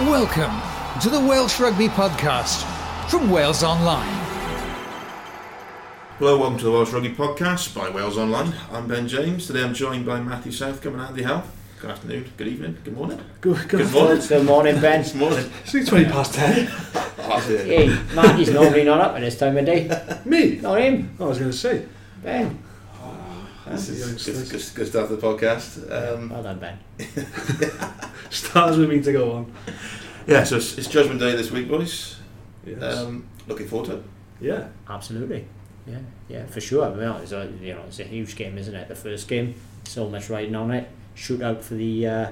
Welcome to the Welsh Rugby Podcast from Wales Online. Hello, welcome to the Welsh Rugby Podcast by Wales Online. I'm Ben James. Today I'm joined by Matthew Southcombe and Andy Howell. Good afternoon, good evening, good morning. Good, Good morning. Good morning, Ben. Good morning. It's 20 past 10. Oh, dear. Hey, Matty's normally not up at this time of day. Me? Not him, I was going to say. Ben. This is good, good, good start to the podcast. Um, Well done, Ben. Stars with me to go on. yeah, so it's, it's Judgment Day this week, boys. Yes. Um, looking forward to it. yeah. Absolutely. Yeah, yeah, for sure. I mean, it's a, you know, it's a huge game, isn't it? The first game, so much riding on it. Shootout for the uh,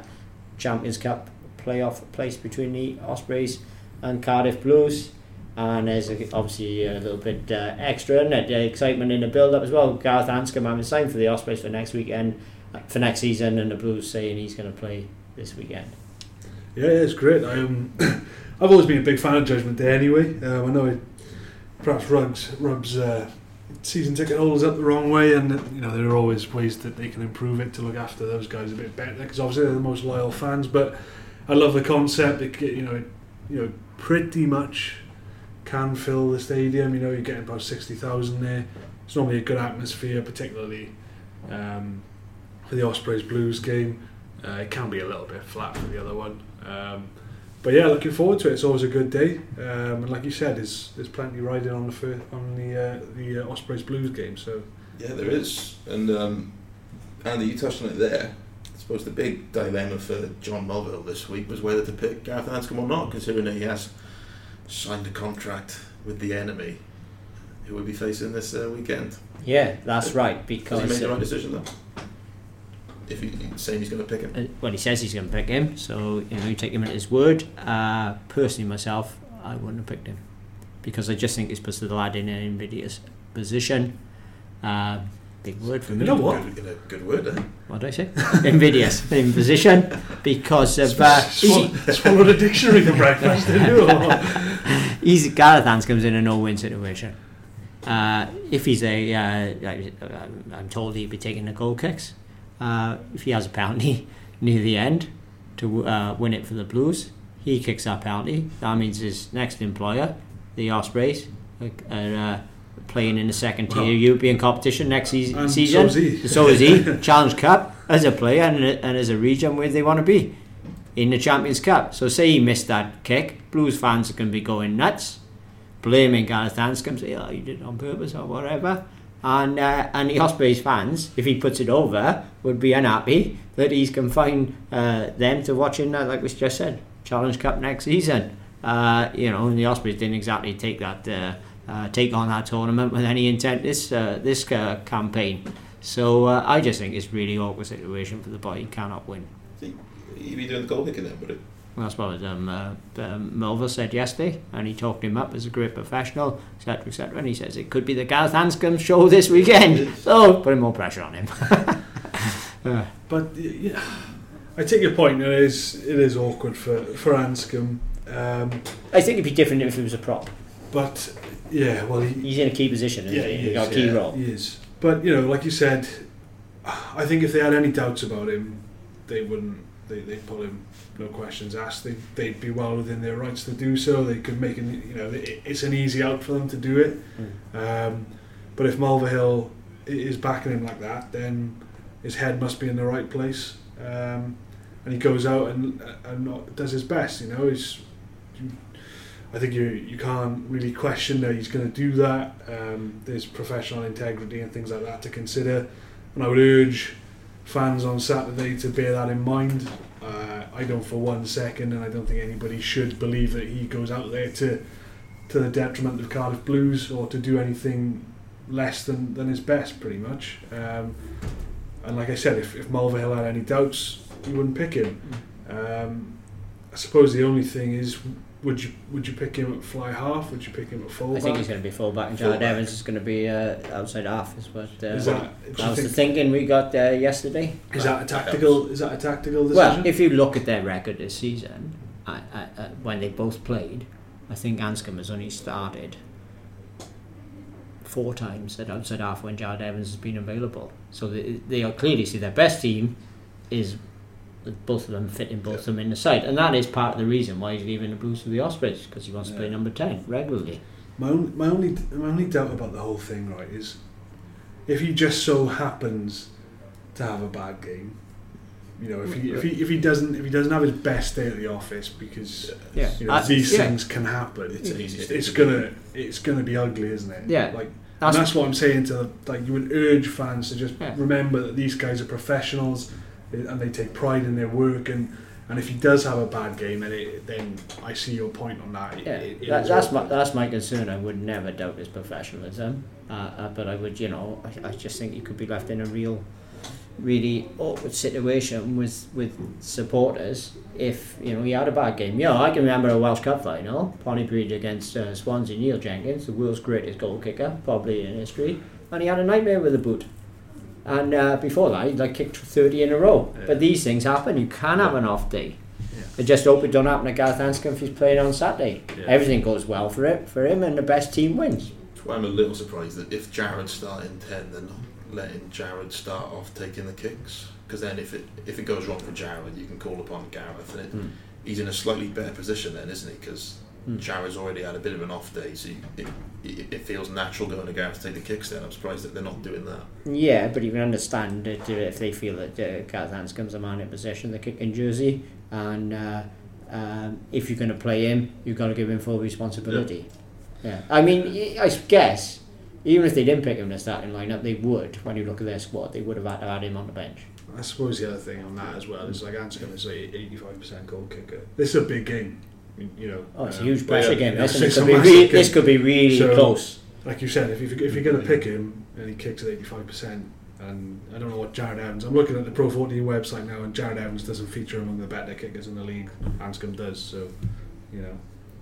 Champions Cup playoff place between the Ospreys and Cardiff Blues. And there's obviously a little bit uh, extra and uh, excitement in the build-up as well. Gareth Anscombe having signed for the Ospreys for next weekend, for next season, and the Blues saying he's going to play this weekend. Yeah, yeah, it's great. I, um, I've always been a big fan of Judgment Day anyway. Um, I know it perhaps rubs, rubs uh, season ticket holders up the wrong way, and you know there are always ways that they can improve it to look after those guys a bit better because obviously they're the most loyal fans. But I love the concept. It, you know, it, you know, pretty much can fill the stadium. You know, you're getting about sixty thousand there. It's normally a good atmosphere, particularly um, for the Ospreys Blues game. Uh, it can be a little bit flat for the other one. Um, but yeah, looking forward to it. It's always a good day, um, and like you said, there's there's plenty riding on the on the uh, the uh, Ospreys Blues game. So Yeah, there is. And um, Andy, you touched on it there. I suppose the big dilemma for John Mulvihill this week was whether to pick Gareth Anscombe or not, considering that he has signed a contract with the enemy who will be facing this uh, weekend. Yeah, that's right. Because he made the uh, right decision though? If he, he's saying he's going to pick him. Uh, well, he says he's going to pick him, so you know you take him at his word. Uh, personally, myself, I wouldn't have picked him because I just think he's puts the lad in an invidious position. Uh, big word for me. You know what? Good, good, good word, eh? What did I say? invidious in position because of uh, Swall- he's, swallowed a dictionary for breakfast. didn't you? Or- he's Gareth Anscombe's in a no-win situation. Uh, if he's a, uh, I- I'm told he'd be taking the goal kicks. Uh, if he has a penalty near the end to uh, win it for the Blues, he kicks that penalty. That means his next employer, the Ospreys, are uh, playing in the second tier Well, European competition next se- season. so is he. So is he. Challenge Cup as a player and, and as a region where they want to be in the Champions Cup. So say he missed that kick, Blues fans are going to be going nuts, blaming Gareth Anscombe, say, oh, you did it on purpose or whatever. And uh, and the Ospreys fans, if he puts it over, would be unhappy that he's confined uh, them to watching, uh, like we just said, Challenge Cup next season. Uh, you know, and the Ospreys didn't exactly take that uh, take on that tournament with any intent this uh, this uh, campaign. So uh, I just think it's really awkward situation for the boy. He cannot win. He'd be doing the goal kicking then, would it? Well, that's what um, uh, um, Mulvihill said yesterday, and he talked him up as a great professional, etc., etc. And he says it could be the Gareth Anscombe show this weekend, so putting more pressure on him. Uh, But yeah, I take your point. It is it is awkward for for Anscombe. Um, I think it'd be different if it was a prop. but yeah, well, he, He's in a key position, isn't Yeah, he? he He's got a key yeah. role. he is. But you know, like you said, I think if they had any doubts about him, they wouldn't. They they'd pull him, no questions asked. They they'd be well within their rights to do so. They could make an you know it, it's an easy out for them to do it. Um, but if Mulvihill is backing him like that, then his head must be in the right place. Um, and he goes out and and not- does his best. You know, he's. I think you you can't really question that he's going to do that. Um, there's professional integrity and things like that to consider, and I would urge fans on Saturday to bear that in mind. Uh, I don't for one second, and I don't think anybody should believe that he goes out there to to the detriment of Cardiff Blues or to do anything less than, than his best, pretty much. Um, and like I said, if, if Mulvihill had any doubts, you wouldn't pick him. Um, I suppose the only thing is, would you would you pick him at fly half? Would you pick him at fullback? I think he's going to be fullback, and Jarrod Fullback. Evans is going to be uh, outside half. Is what uh, is that, that was the thinking we got uh, yesterday. is that a tactical? Is that a tactical decision? Well, if you look at their record this season, I, I, uh, when they both played, I think Anscombe has only started four times at outside half when Jarrod Evans has been available. So they, they are clearly see their best team is both of them fitting both of them in the side, and that is part of the reason why he's leaving the Blues for the Ospreys because he wants to play number ten regularly. My only, my only my only doubt about the whole thing, right, is if he just so happens to have a bad game. You know, if he if he if he doesn't if he doesn't have his best day at the office because Yeah, you know these yeah. things can happen. It's an It's, it's gonna it's gonna be ugly, isn't it? Yeah. Like That's, and that's what I'm saying to like you would urge fans to just Yeah. remember that these guys are professionals and they take pride in their work and and if he does have a bad game then it, then I see your point on that. It- yeah, it- that, that's awful. my that's my concern. I would never doubt his professionalism, uh, uh, but I would, you know, I, I just think he could be left in a real, really awkward situation with with supporters if you know he had a bad game. Yeah, I can remember a Welsh Cup final, Pontypridd against uh, Swansea. Neil Jenkins, the world's greatest goal kicker, probably in history, and he had a nightmare with a boot. And uh, before that, he'd like kicked thirty in a row. Yeah. But these things happen. You can have an off day. Yeah. I just hope it don't happen to Gareth Anscombe if he's playing on Saturday. Yeah. Everything goes well for it for him, and the best team wins. That's why I'm a little surprised that if Jarrod Jarrod's starting ten, they're not letting Jarrod start off taking the kicks. Because then, if it if it goes wrong for Jarrod, you can call upon Gareth, and it, Mm. he's in a slightly better position then, isn't he? Because Mm. Jarrod's already had a bit of an off day, so you, it, it, it feels natural going to go out to take the kicks. Then I'm surprised that they're not doing that. Yeah, but you can understand that uh, if they feel that uh, Gareth Anscombe's a man in possession, the kicking jersey, and uh, um, if you're going to play him, you've got to give him full responsibility. Yeah, I mean, I guess even if they didn't pick him in the starting lineup, they would. When you look at their squad, they would have had to add him on the bench. I suppose the other thing on that as well is like Anscombe is like eighty-five percent goal kicker. This is a big game, you- you know. Oh, it's a um, huge but pressure yeah, game. you know, This, and it it's could be re- game. this could be really So- close. Like you said, if, you, if you're going to pick him and he kicks at eighty-five percent, and I don't know what Jarrod Evans. I'm looking at the Pro 14 website now, and Jarrod Evans doesn't feature among the better kickers in the league. Anscombe does, so you know,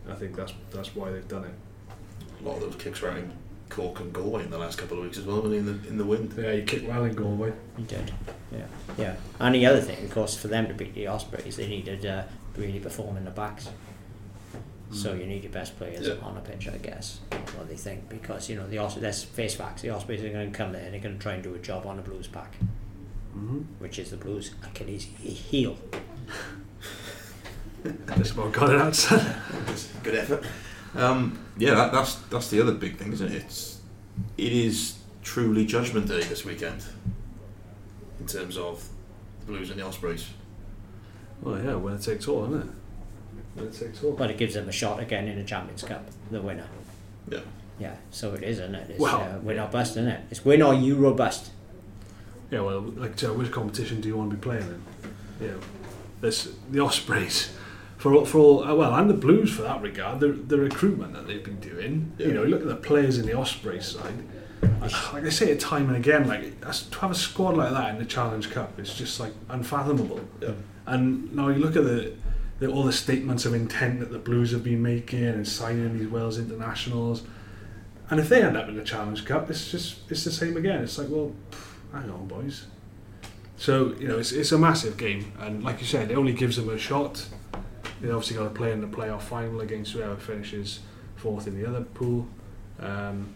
I think that's that's why they've done it. A lot of those kicks around in Cork and Galway in the last couple of weeks as well, and in the in the wind. Yeah, you kick well in Galway. You did. Yeah, yeah. And the other thing, of course, for them to beat the Ospreys, they needed uh, really perform in the backs. So you need your best players Yeah. on a pitch, I guess. What they think, because you know the Os- let's face facts, the Ospreys are going to come there and they're going to try and do a job on the Blues pack, Mm-hmm. which is the Blues Achilles heel. Just about got it outside. Good effort. Um, yeah, that, that's that's the other big thing, isn't it? It's it is truly Judgment Day this weekend in terms of the Blues and the Ospreys. Well, yeah, winner takes all, isn't it? Winner takes all. But it gives them a shot again in the Champions Cup, the winner. Yeah. Yeah, so it is, isn't it? It's Well, uh, win or bust, isn't it? It's win or Euro bust. Yeah, well, like, so which competition do you want to be playing in? You know, this the Ospreys for all, for all uh, well, and the Blues for that regard. The the recruitment that they've been doing. Yeah. You Yeah. know, look at the players in the Ospreys side. Like I say it time and again, like to have a squad like that in the Challenge Cup, it's just like unfathomable. Yeah. And now you look at the, the all the statements of intent that the Blues have been making and signing these Wales internationals. And if they end up in the Challenge Cup, it's just it's the same again. It's like, well, pff, hang on, boys. So you know, it's it's a massive game, and like you said, it only gives them a shot. They obviously got to play in the playoff final against whoever finishes fourth in the other pool um,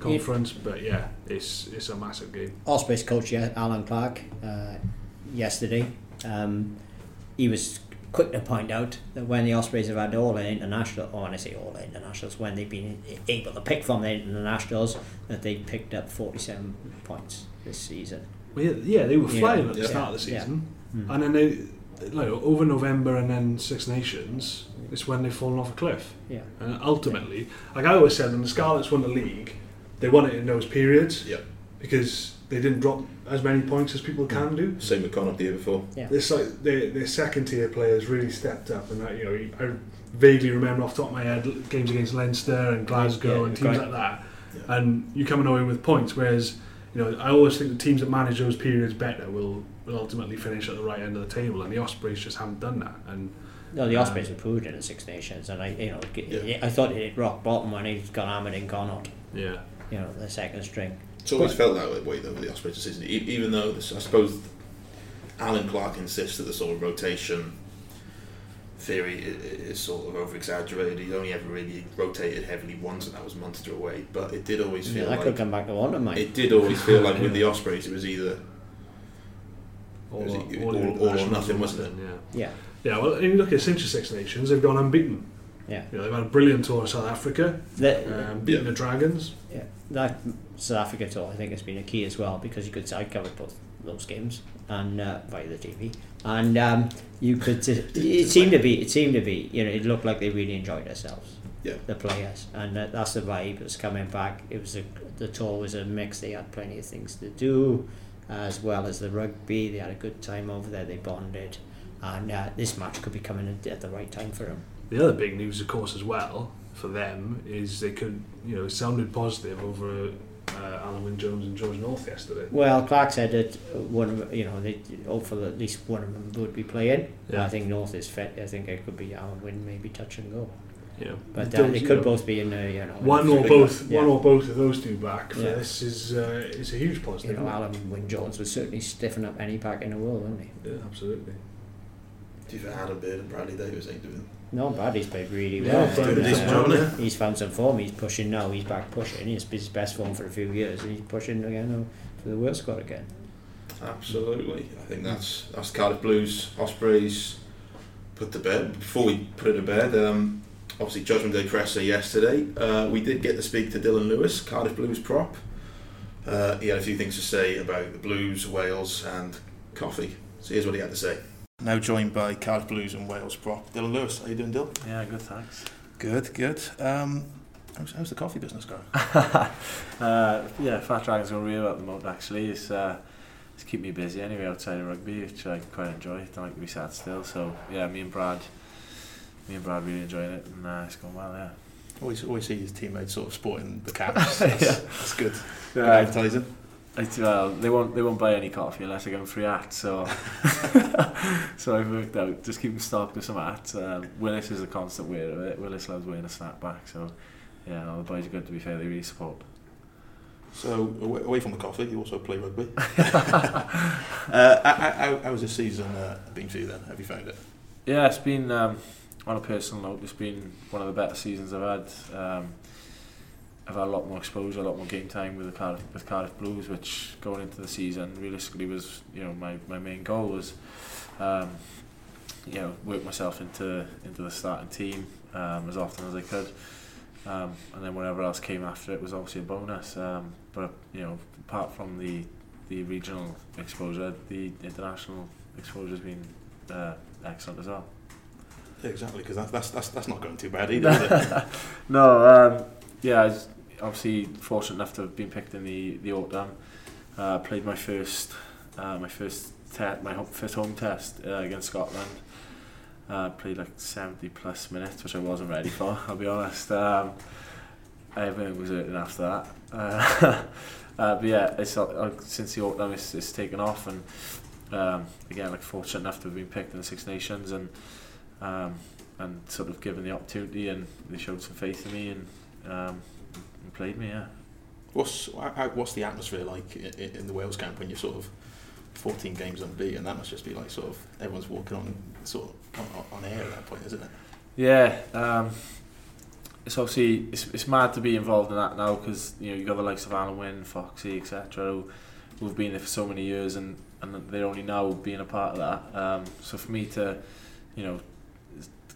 conference. But yeah, it's it's a massive game. Ospreys coach yeah, Allen Clarke uh, yesterday. Um, he was quick to point out that when the Ospreys have had all their international, or when I say all their internationals, when they've been able to pick from their internationals, that they picked up 47 points this season. Well, yeah, yeah, they were Yeah. flying at the Yeah. start of the Yeah. season, Mm. and then they like over November and then Six Nations. It's when they've fallen off a cliff. Yeah. And ultimately, like I always said, when the Scarlets won the league, they won it in those periods Yeah. because they didn't drop as many points as people can do. Same with Connacht the year before. Yeah. This like their, their second tier players really stepped up, and that you know I vaguely remember off the top of my head games against Leinster and Glasgow Yeah, and teams great. like that, Yeah. and you come away with points. Whereas you know I always think the teams that manage those periods better will will ultimately finish at the right end of the table, and the Ospreys just haven't done that. And No, the Um, Ospreys improved in the Six Nations, and I, you know, Yeah. I thought it hit rock bottom when he's got hammered in Connacht. yeah, You know, the second string. It's always felt that way though with the Ospreys this season. E- even though this, I suppose Allen Clarke insists that the sort of rotation theory i- i- is sort of over exaggerated. He only ever really rotated heavily once, and that was Munster away. But it did always Yeah, feel that like could come back to one of mine. it did always feel like with the Ospreys, it was either All, It all, all- all or nothing, wasn't it? Yeah. Yeah, Yeah, well, and you look at Central Six Nations, they've gone unbeaten. yeah. You know, they've had a brilliant tour of South Africa, The, um, beating Yeah. the Dragons. Yeah, that South Africa tour I think has been a key as well because you could I covered both those games and uh, via the TV and um, you could it seemed to be it seemed to be you know it looked like they really enjoyed themselves Yeah. the players. And uh, that's the vibe that's coming back. It was a the tour was a mix. They had plenty of things to do as well as the rugby. They had a good time over there. They bonded. And uh, this match could be coming at- at the right time for them The other big news, of course, as well for them is they could, you know, it sounded positive over uh, Alun Wyn Jones and George North yesterday. Well, Clark said that one of you know they hopefully at least one of them would be playing. Yeah. I think North is fit. I think it could be Alun Wyn, maybe touch and go. You know, But uh, Jones, they could know, both be in there, you know one or both, Yeah. one or both of those two back for Yeah. this is uh, is a huge You positive. know, Alun Wyn Jones would certainly stiffen up any pack in the world, wouldn't he? yeah, absolutely. Do you think Adam Beard and Bradley Davies ain't doing? No, Bradley's played really Yeah, well. he's doing a Uh, job, hasn't he's found some form. He's pushing now. He's back pushing. He's his best form for a few years, and he's pushing again for the world squad again. Absolutely. I think that's that's Cardiff Blues, Ospreys put to bed. Before we put it to bed, um, obviously Judgment Day presser yesterday. Uh, we did get to speak to Dillon Lewis, Cardiff Blues prop. Uh, he had a few things to say about the Blues, Wales, and coffee. So here's what he had to say. now joined by Cardiff Blues and Wales prop Dylan Lewis. How you doing, Dylan? Yeah, good, thanks. Good, good. Um, how's, how's the coffee business going? uh, yeah, Fat Dragon's going real at the moment, actually. It's, uh, it's keep me busy anyway outside of rugby, which I quite enjoy. I don't like to be sat still. So, yeah, me and Brad, me and Brad really enjoying it, and uh, it's going well, yeah. Always, always see his teammates sort of sporting the caps. That's, yeah. that's good. Yeah. Good advertising. It's, well, they won't they won't buy any coffee unless I give them free at, so so I've worked out, just keep them stocked with some at. Um, Willis is a constant wearer of it, Willis loves wearing a snapback, so yeah, all the boys are good to be fair, they really support. So, away from the coffee, you also play rugby. uh, how, how, how's this season uh, been for you then? Have you found it? Yeah, it's been, um, on a personal note, it's been one of the better seasons I've had. Um, I've had a lot more exposure, a lot more game time with the Cardiff, with Cardiff Blues, which going into the season realistically was you know my, my main goal was um, you know work myself into into the starting team um, as often as I could. Um, and then whatever else came after it was obviously a bonus. Um, but you know, apart from the the regional exposure, the international exposure has been uh, excellent as well. Yeah, exactly. Because that's, that's that's that's not going too bad either. no, um, yeah, I obviously fortunate enough to have been picked in the the autumn. Uh, played my first uh, my first te- my ho- first home test uh, against Scotland. Uh, played like 70 plus minutes, which I wasn't ready for. I'll be honest. Um, everything was hurting after that. Uh, uh, but yeah, it's uh, since the autumn, it's, it's taken off, and um, again, like fortunate enough to have been picked in the Six Nations, and um, and sort of given the opportunity, and they showed some faith in me, and um, played me. Yeah. what's how, what's the atmosphere like in, in the Wales camp when you're sort of 14 games unbeaten? That must just be like sort of everyone's walking on sort of on, on air at that point, isn't it? Yeah, um, it's obviously it's, it's mad to be involved in that now because you know you got the likes of Alun Wyn, Foxy, etc. Who, who've been there for so many years and, and they're only now being a part of that. Um, so for me to, you know,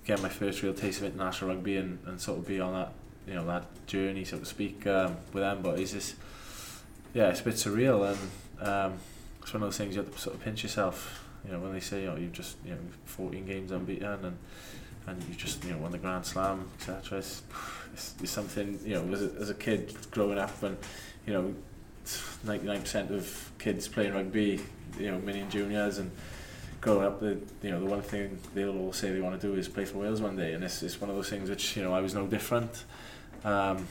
get my first real taste of international rugby and, and sort of be on that you know that journey so to speak um, with them boys is yeah it's a bit surreal and um, it's one of those things you have to sort of pinch yourself. You know when they say oh you've just you know 14 games unbeaten and and you just you know won the Grand Slam, etc. It's, it's, it's something you know as a, as a kid growing up and you know 99% of kids playing rugby, you know mini and juniors and growing up, the you know the one thing they'll all say they want to do is play for Wales one day, and it's, it's one of those things which you know I was no different, um,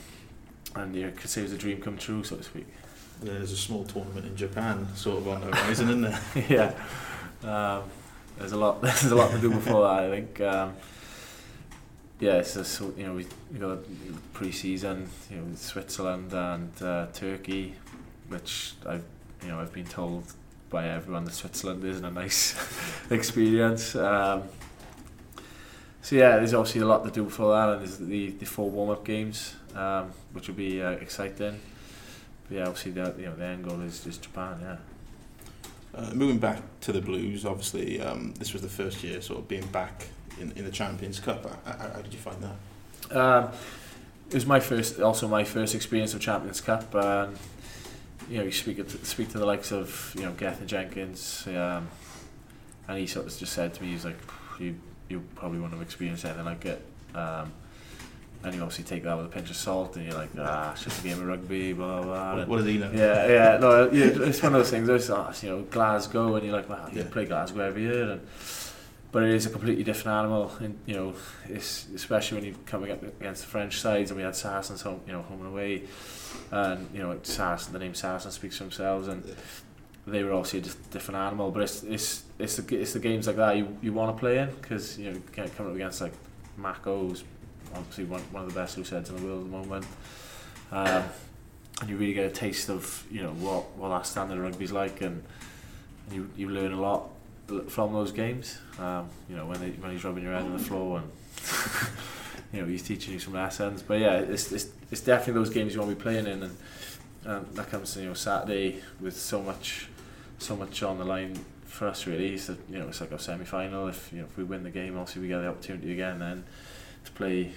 and you could say it was a dream come true, so to speak. There's a small tournament in Japan sort of on the horizon, isn't there? yeah. Um, there's a lot. There's a lot to do before that. I think. Um, yeah, it's just, you know we we got pre-season, you know, with Switzerland and uh, Turkey, which I've you know I've been told by everyone that Switzerland isn't a nice experience. Um, so yeah, there's obviously a lot to do before that, and there's the the four warm-up games, um, which will be uh, exciting. But yeah, obviously the you know the end goal is, is Japan. Yeah. Uh, moving back to the Blues, obviously, um, this was the first year sort of being back in, in the Champions Cup. How, how, how did you find that? Um, it was my first, also my first experience of Champions Cup. And, you know, you speak to, speak to the likes of you know Gethin Jenkins, um, and he sort of just said to me, he's like, you you probably wouldn't have experienced anything like it. Um, and you obviously take that with a pinch of salt, and you're like, ah, it's just a game of rugby, blah blah. blah. What, what did he know? Yeah, yeah, no, yeah, it's one of those things. It's, oh, you know, Glasgow, and you're like, well, you Yeah. play Glasgow every year, and but it is a completely different animal, and you know, it's especially when you come up against the French sides, and we had Saracens home, you know, home and away, and you know, Saracen, the name Saracen speaks for themselves, and they were obviously a just different animal. But it's it's it's the it's the games like that you, you want to play in because you know come up against like Mako's obviously one, one of the best loose heads in the world at the moment. Um, and you really get a taste of you know what what that standard rugby's like, and you you learn a lot from those games. Um, you know when they, when he's rubbing your head on the floor and you know he's teaching you some lessons. But yeah, it's it's, it's definitely those games you want to be playing in, and um, that comes to you know Saturday with so much so much on the line for us really. It's a, you know it's like a semi final. If you know if we win the game, obviously we get the opportunity again then to play.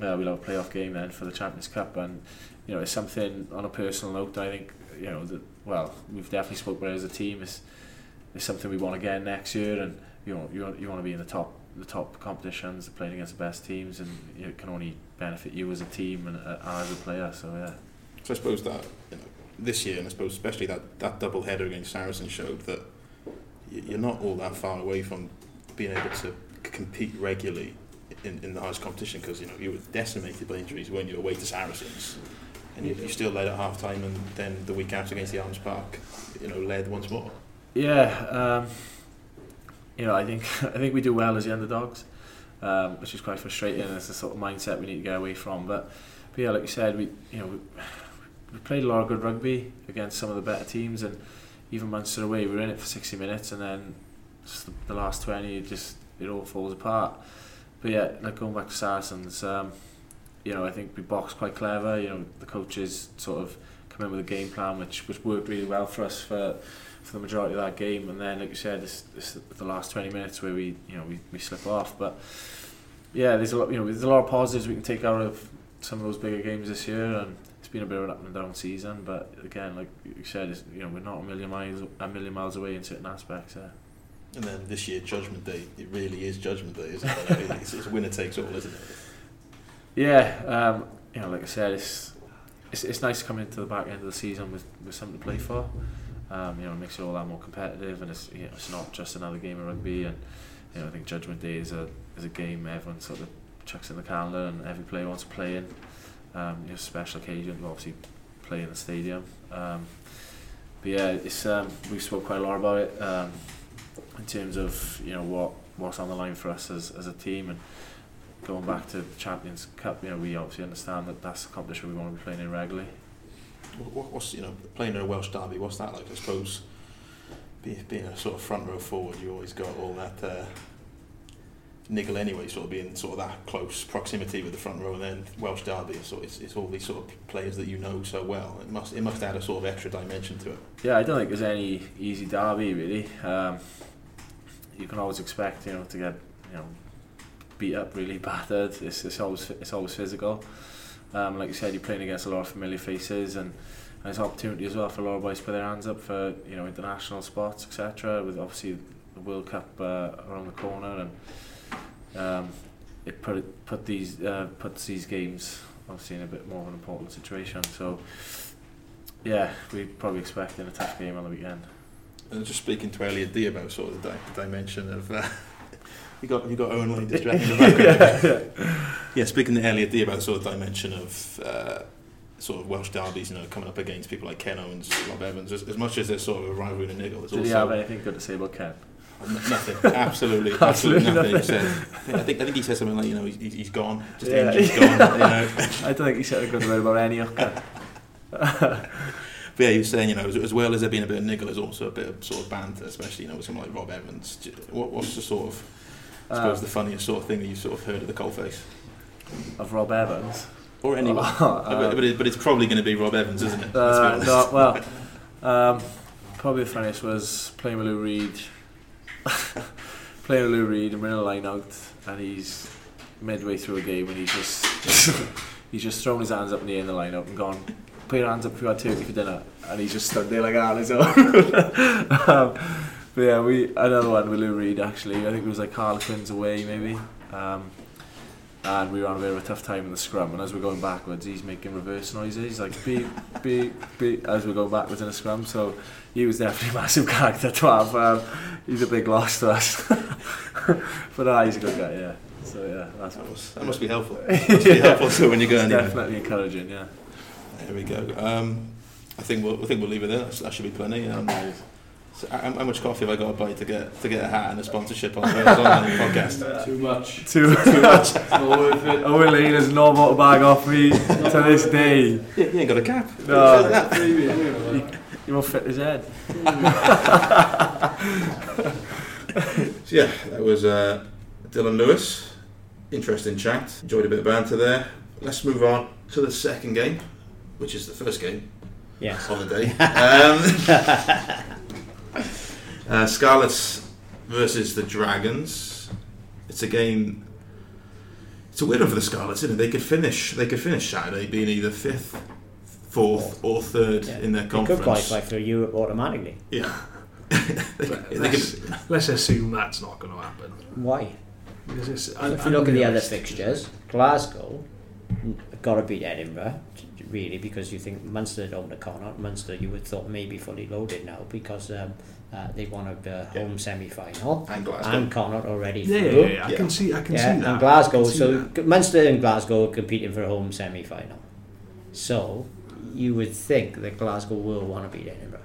Uh, we'll have a playoff game then for the Champions Cup, and you know it's something on a personal note. I think you know that well we've definitely spoke about it as a team. It's it's something we want again next year, and you know you want, you want to be in the top the top competitions, playing against the best teams, and you know, it can only benefit you as a team and, uh, as a player. So yeah. So I suppose that you know, this year, and I suppose especially that, that double header against Saracen showed that you're not all that far away from being able to compete regularly in, in the highest competition because you know you were decimated by injuries when you were away to Saracens, and you, you still led at half time, and then the week after against the Arms Park, you know, led once more. Yeah, um, you know, I think I think we do well as the underdogs, um, which is quite frustrating. It's the sort of mindset we need to get away from. But, but yeah, like you said, we you know we, we played a lot of good rugby against some of the better teams, and even Munster away, we were in it for sixty minutes, and then the, last twenty, it just it all falls apart. But yeah, like going back to Saracens, um, you know, I think we boxed quite clever. You know, the coaches sort of come in with a game plan which which worked really well for us for for the majority of that game, and then like you said, the last twenty minutes where we you know we, we slip off. But yeah, there's a lot you know there's a lot of positives we can take out of some of those bigger games this year, and it's been a bit of an up and down season. But again, like you said, it's, you know we're not a million miles a million miles away in certain aspects. Yeah. And then this year, Judgment Day, it really is Judgment Day, isn't it? it's, it's winner takes all, isn't it? Yeah, um, you know, like I said, it's, it's it's nice to come into the back end of the season with, with something to play for. Um, you know, it makes it all that more competitive, and it's you know, it's not just another game of rugby. And you know, I think Judgment Day is a is a game everyone sort of chucks in the calendar, and every player wants to play in. Um, you special occasion, obviously play in the stadium. Um, but yeah, it's um, we spoke quite a lot about it um, in terms of you know what what's on the line for us as, as a team and going back to the Champions Cup, you know, we obviously understand that that's a competition we want to be playing in regularly. What, what's you know playing in a Welsh derby? What's that like? I suppose be, being a sort of front row forward, you always got all that uh, niggle anyway. Sort of being sort of that close proximity with the front row, and then Welsh derby. So it's, it's all these sort of players that you know so well. It must it must add a sort of extra dimension to it. Yeah, I don't think there's any easy derby really. Um, you can always expect, you know, to get, you know, beat up, really battered. It's, it's always it's always physical. Um, like you said, you're playing against a lot of familiar faces, and, and it's opportunity as well for a lot of boys to put their hands up for you know international spots, etc. With obviously the World Cup uh, around the corner, and um, it put put these uh, puts these games obviously in a bit more of an important situation. So yeah, we probably expect an attack game on the weekend. And just speaking to Elliot Dee about sort of the, di- the dimension of. Uh, you got you got Owen Lane distracted in the background. yeah, speaking to Elliot Dee about sort of dimension of uh, sort of Welsh derbies, you know, coming up against people like Ken Owens, Rob Evans, as, as much as there's sort of a rivalry and a niggle, there's Did he also have anything good to say about Ken? N- Nothing. Absolutely, absolutely Absolutely nothing. nothing. Said. I think, I think he said something like, you know, he's, he's gone. Just Yeah. injured's gone. You know. I don't think he said a good word about any of Ken. But yeah, he was saying, you know, as, as well as there being a bit of niggle, there's also a bit of sort of banter, especially you know with someone like Rob Evans. What, what's the sort of, I suppose, Um, the funniest sort of thing that you've sort of heard at the coalface, of Rob Evans. or anyone? Uh, but, but, it, but it's probably going to be Rob Evans, isn't it? Uh, no, well, um, Probably the funniest was playing with Lou Reed. playing Lou Reed and we're in a line out and he's midway through a game and he's just he's just thrown his hands up in the air in the line out and gone, put your hands up if you had turkey for dinner and he's just stood there like that on his own. um, but yeah, we another one with Lou Reed actually. I think it was like Harlequins away maybe. Um, and we were on a bit of a tough time in the scrum and as we're going backwards he's making reverse noises he's like beep beep beep as we're going backwards in a scrum so he was definitely a massive character to have um, he's a big loss to us but uh, he's a good guy yeah so yeah that's That must, that must be helpful. must be helpful too when you go anywhere. definitely encouraging yeah There we go. Um, I think we'll I think we'll leave it there. That, that should be plenty. Um, so how, how much coffee have I got to buy to get to get a hat and a sponsorship on the podcast? Too much. too It's not worth it. Owen Lane has no motor bag off me to this day You, you ain't got a cap. No. Look at he won't fit his head So yeah, that was uh, Dillon Lewis. Interesting chat. Enjoyed a bit of banter there. Let's move on to the second game, which is the first game Yes. of the day. Um, uh, Scarlets versus the Dragons. It's a game. It's a winner for the Scarlets, isn't it? They could finish. They could finish Saturday being either fifth, fourth, or third Yeah. in their They conference. could qualify for Europe automatically. Yeah. they, they Let's, could, let's assume that's not going to happen. Why? Because it's, if you look at the other fixtures, Glasgow got to beat Edinburgh, really, because you think Munster don't to Connacht. Munster, you would thought maybe fully loaded now because um, uh, they won a uh, Yeah. home semi final. and Glasgow. And Connacht already Yeah, yeah, through. yeah, yeah. I Yeah. can see. I can Yeah, see that. and Glasgow. I can see So that. Munster and Glasgow are competing for a home semi final. So you would think that Glasgow will want to beat Edinburgh.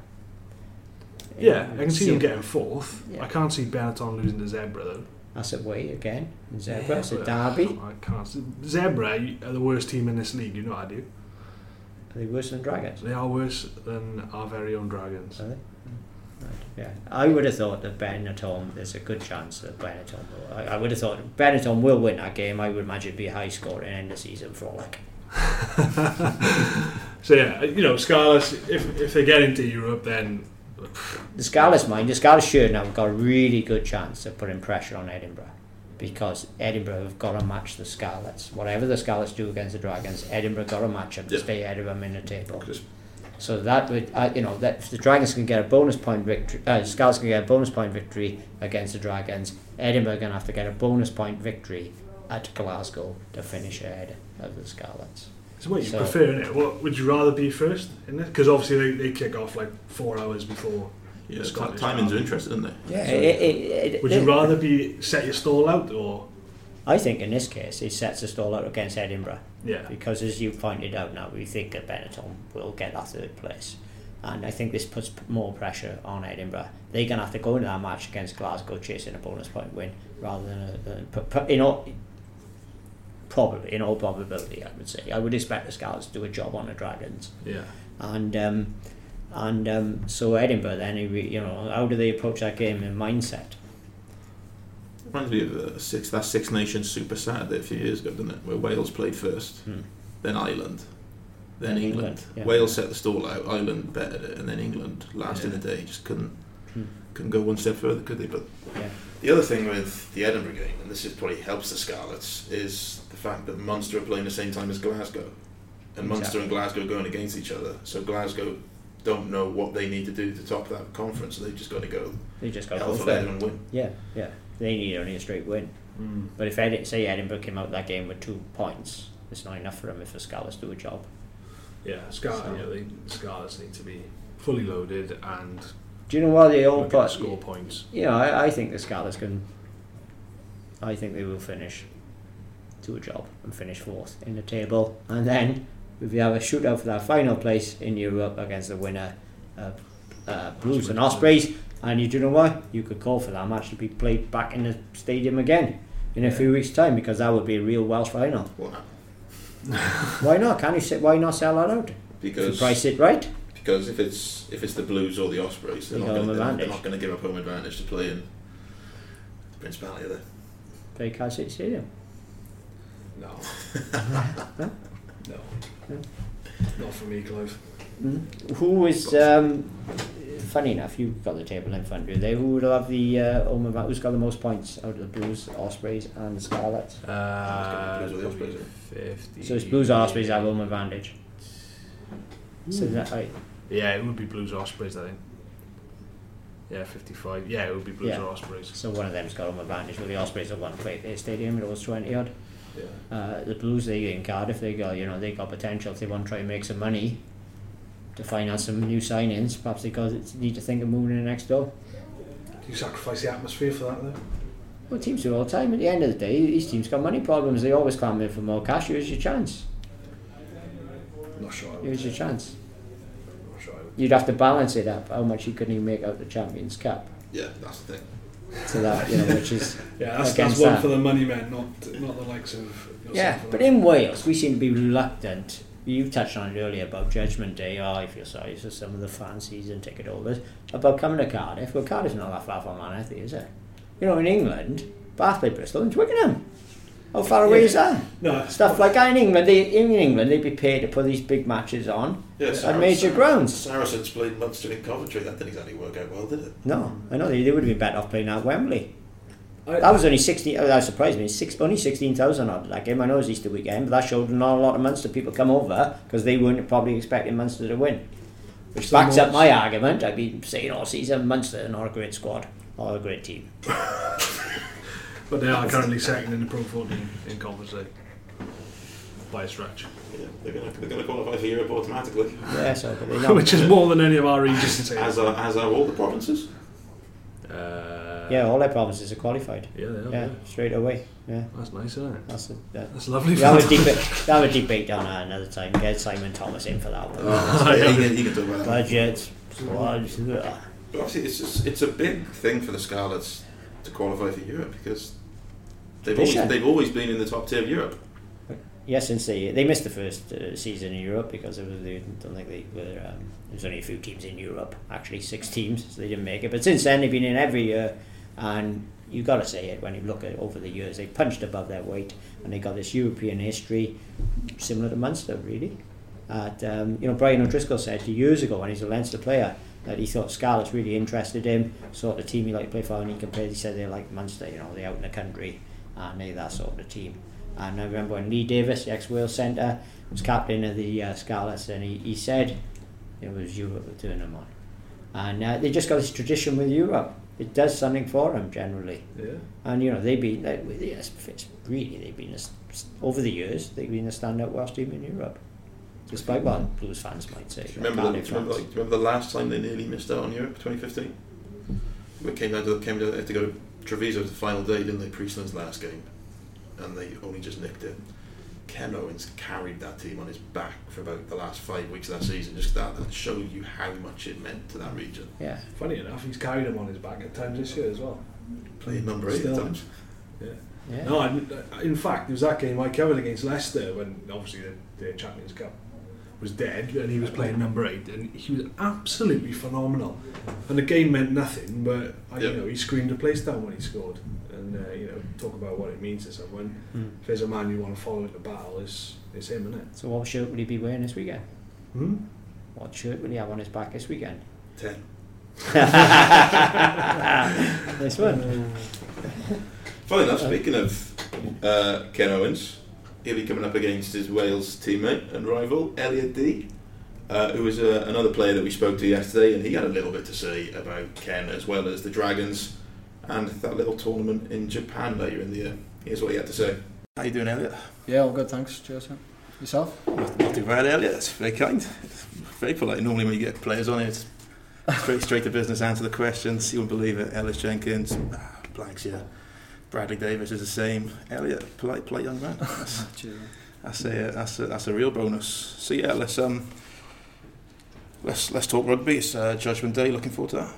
yeah, I can see them getting fourth. Yeah. I can't see Benetton losing to Zebre though. That's away again. Zebre, it's a but derby. I can't. See. Zebre are the worst team in this league. You know I do. Are they worse than Dragons? They are worse than our very own Dragons. Are they? Right, yeah. I would have thought that Benetton, there's a good chance that Benetton will. I, I would have thought Benetton will win that game. I would imagine it'd be a high scoring end of season frolic. So yeah, you know, Scarlets. If if they get into Europe, then The Scarlets mind, the Scarlets should now have got a really good chance of putting pressure on Edinburgh because Edinburgh have got to match the Scarlets. Whatever the Scarlets do against the Dragons, Edinburgh got to match them to Yeah. stay ahead of them in the table. Just- So that would, uh, you know, that if the Dragons can get a bonus point victory, uh, Scarlets can get a bonus point victory against the Dragons. Edinburgh are going to have to get a bonus point victory at Glasgow to finish ahead of the Scarlets. So what you So- prefer, innit? What would you rather be first in it? Because obviously they, they kick off like four hours before. Yeah, the the timings are derby. interesting, aren't they? Yeah, So- it, it, it, Would you rather be set your stall out or I think in this case it sets the stall out against Edinburgh yeah? because, as you pointed out, now we think that Benetton will get that third place, and I think this puts more pressure on Edinburgh. They're going to have to go into that match against Glasgow chasing a bonus point win rather than a, than pu- pu- in all. Probably, in all probability, I would say. I would expect the Scarlets to do a job on the Dragons, Yeah. and um, and um, so Edinburgh. Then, you know, how do they approach that game in mindset? Reminds me of uh, six, that Six Nations Super Saturday a few years ago, didn't it? Where Wales played first, Hmm. then Ireland, then Then England. England, yeah. Wales set the stall out, Ireland bettered it, and then England, last in the day, just couldn't Hmm. couldn't go one step further, could they? But Yeah. the other thing with the Edinburgh game, and this is probably helps the Scarlets, is the fact that Munster are playing the same time as Glasgow, and Munster and Glasgow are going against each other. So Glasgow don't know what they need to do to top that conference. So they've just got to go They just got to go for for it. and win. Yeah, yeah. They need only a straight win. Mm. But if Edi- say Edinburgh came out that game with two points, it's not enough for them if the Scarlets do a job. Yeah, Scar- So- you know, they, Scarlets need to be fully loaded and Do you know what they all look at put? score points. Yeah, I, I think the Scarlets can. I think they will finish, do a job and finish fourth in the table, and then if you have a shootout for that final place in Europe against the winner, uh, uh, Blues and Ospreys, and you do know what? You could call for that match to be played back in the stadium again in a few weeks' time because that would be a real Welsh final. Well, no, Why not? Can you say why not sell that out? If you because price it right. because if it's if it's the Blues or the Ospreys, they're You not gonna, they're advantage. not going to give up home advantage to play in the Principality. Are they? Play Cal City Stadium. No. Huh? no. Not for me, Clive. Who is um, funny enough, you've got the table in front of you. They who would have the uh, home advantage? Who's got the most points out of the Blues, Ospreys, and the Scarlets? Uh, Blues or the Ospreys, 50. So it's Blues, Ospreys have home advantage. So that right? Yeah, it would be Blues Ospreys, I think. Yeah, 55. Yeah, it would be Blues Yeah. or Ospreys. So one of them's got home advantage. Well, the Ospreys have won play at their stadium. It was twenty odd. Yeah. Uh, the Blues, they in Cardiff, they got you know they got potential. If they want to try and make some money to finance some new signings, perhaps they got need to think of moving in the next door. Do you sacrifice the atmosphere for that, though? Well, teams do all the time. At the end of the day, these teams got money problems. They always clamour for more cash. Here's your chance. Not sure. I would. Here's your chance. Not sure. I would. You'd have to balance it up. How much you couldn't even make out the Champions Cup. Yeah, that's the thing. So that you know, which is Yeah, that's, that's one that. for the money men, not not the likes of. yourself yeah. But in Wales, we seem to be reluctant. You touched on it earlier about Judgment Day. Oh, I feel sorry for some of the fan season ticket holders about coming to Cardiff. Well, Cardiff's not that far from Manatee, is it? You know, in England, Bath play Bristol and Twickenham. How far away Yeah. is that? no, Stuff like that in England. They, in England, they'd be paid to put these big matches on Yeah, at major uh, grounds. Saracens played Munster in Coventry. That didn't exactly work out well, did it? No, I know they, they would have been better off playing at Wembley. I, That was only 16, oh, that surprised me, six, only 16,000 odd that game. I know it was Easter weekend, but that showed not a lot of Munster people come over because they weren't probably expecting Munster to win. Which backs up my argument. I've been saying all season Munster are not a great squad or a great team. but they are currently second in the Pro 14 in Conference League by a stretch, Yeah, they're going to they're going to qualify for Europe automatically, Yeah, so, but they're which is more than any of our regions. as are, as are all the provinces. Uh, yeah, all their provinces are qualified. yeah, they are. Yeah, yeah. straight away. Yeah, That's nice, isn't it? that's it. Yeah. That's lovely. That would fun. debate. That would debate on that another time. Get Simon Thomas in for that one. Oh, yeah, you, can, you can talk about that. Budgets, squads. ugh. But obviously, it's just, it's a big thing for the Scarlets to qualify for Europe because they've always, they've always been in the top tier of Europe. Yes, since they they missed the first uh, season in Europe because it was they don't think they were. Um, there was only a few teams in Europe, actually six teams, so they didn't make it. But since then, they've been in every year, and you've got to say it when you look at over the years, they punched above their weight, and they got this European history, similar to Munster, really. At um, you know, Brian O'Driscoll said years ago when he's a Leinster player that he thought Scarlet's really interested him, sort of team he liked to play for, and he compared. He said they're like Munster, you know, they're out in the country, and they're that sort of team. And I remember when Leigh Davies, the ex Wales centre, was captain of the uh, Scarlets, and he, he said it was Europe were turning them on. And uh, they just got this tradition with Europe. It does something for them generally. Yeah. And you know they've been like, yes, really they've been over the years they've been a standout Welsh team in Europe, despite what Blues fans might say. Do you remember, the, do you remember, like, do you remember the last time they nearly missed out on Europe, 2015? We came down to came down, they had to go to Treviso the final day, didn't they? Priestland's last game, and they only just nicked it. Ken Owens carried that team on his back for about the last five weeks of that season. Just that, that showed you how much it meant to that region. Yeah, Funny enough, he's carried him on his back at times this year as well. Playing number eight Still. at times. Yeah. yeah. No, I, in fact, it was that game I covered against Leicester when obviously the, the Champions Cup was dead and he was playing number eight and he was absolutely phenomenal. And the game meant nothing, but I, Yeah. you know he screamed the place down when he scored. And uh, you know, talk about what it means to someone. Hmm. If there's a man you want to follow into battle, it's it's him, isn't it? So what shirt will he be wearing this weekend? Hmm? What shirt will he have on his back this weekend? Ten. nice one. Funny enough, speaking of uh, Ken Owens, he'll be coming up against his Wales teammate and rival, Elliot Dee, uh, who was uh, another player that we spoke to yesterday, and he had a little bit to say about Ken as well as the Dragons and that little tournament in Japan later in the year. Here's what he had to say. How you doing, Elliot? Yeah, all good, thanks. Cheers. man. Yourself? Not, not too bad, Elliot. That's very kind. It's very polite. Normally, when you get players on it, it's straight, straight to business, answer the questions. You wouldn't believe it. Ellis Jenkins, ah, blanks, yeah. Bradley Davies is the same. Elliot, polite, polite young man. That's, that's a that's a that's a real bonus. So yeah, let's um let's let's talk rugby. It's uh, Judgment Day. Looking forward to that.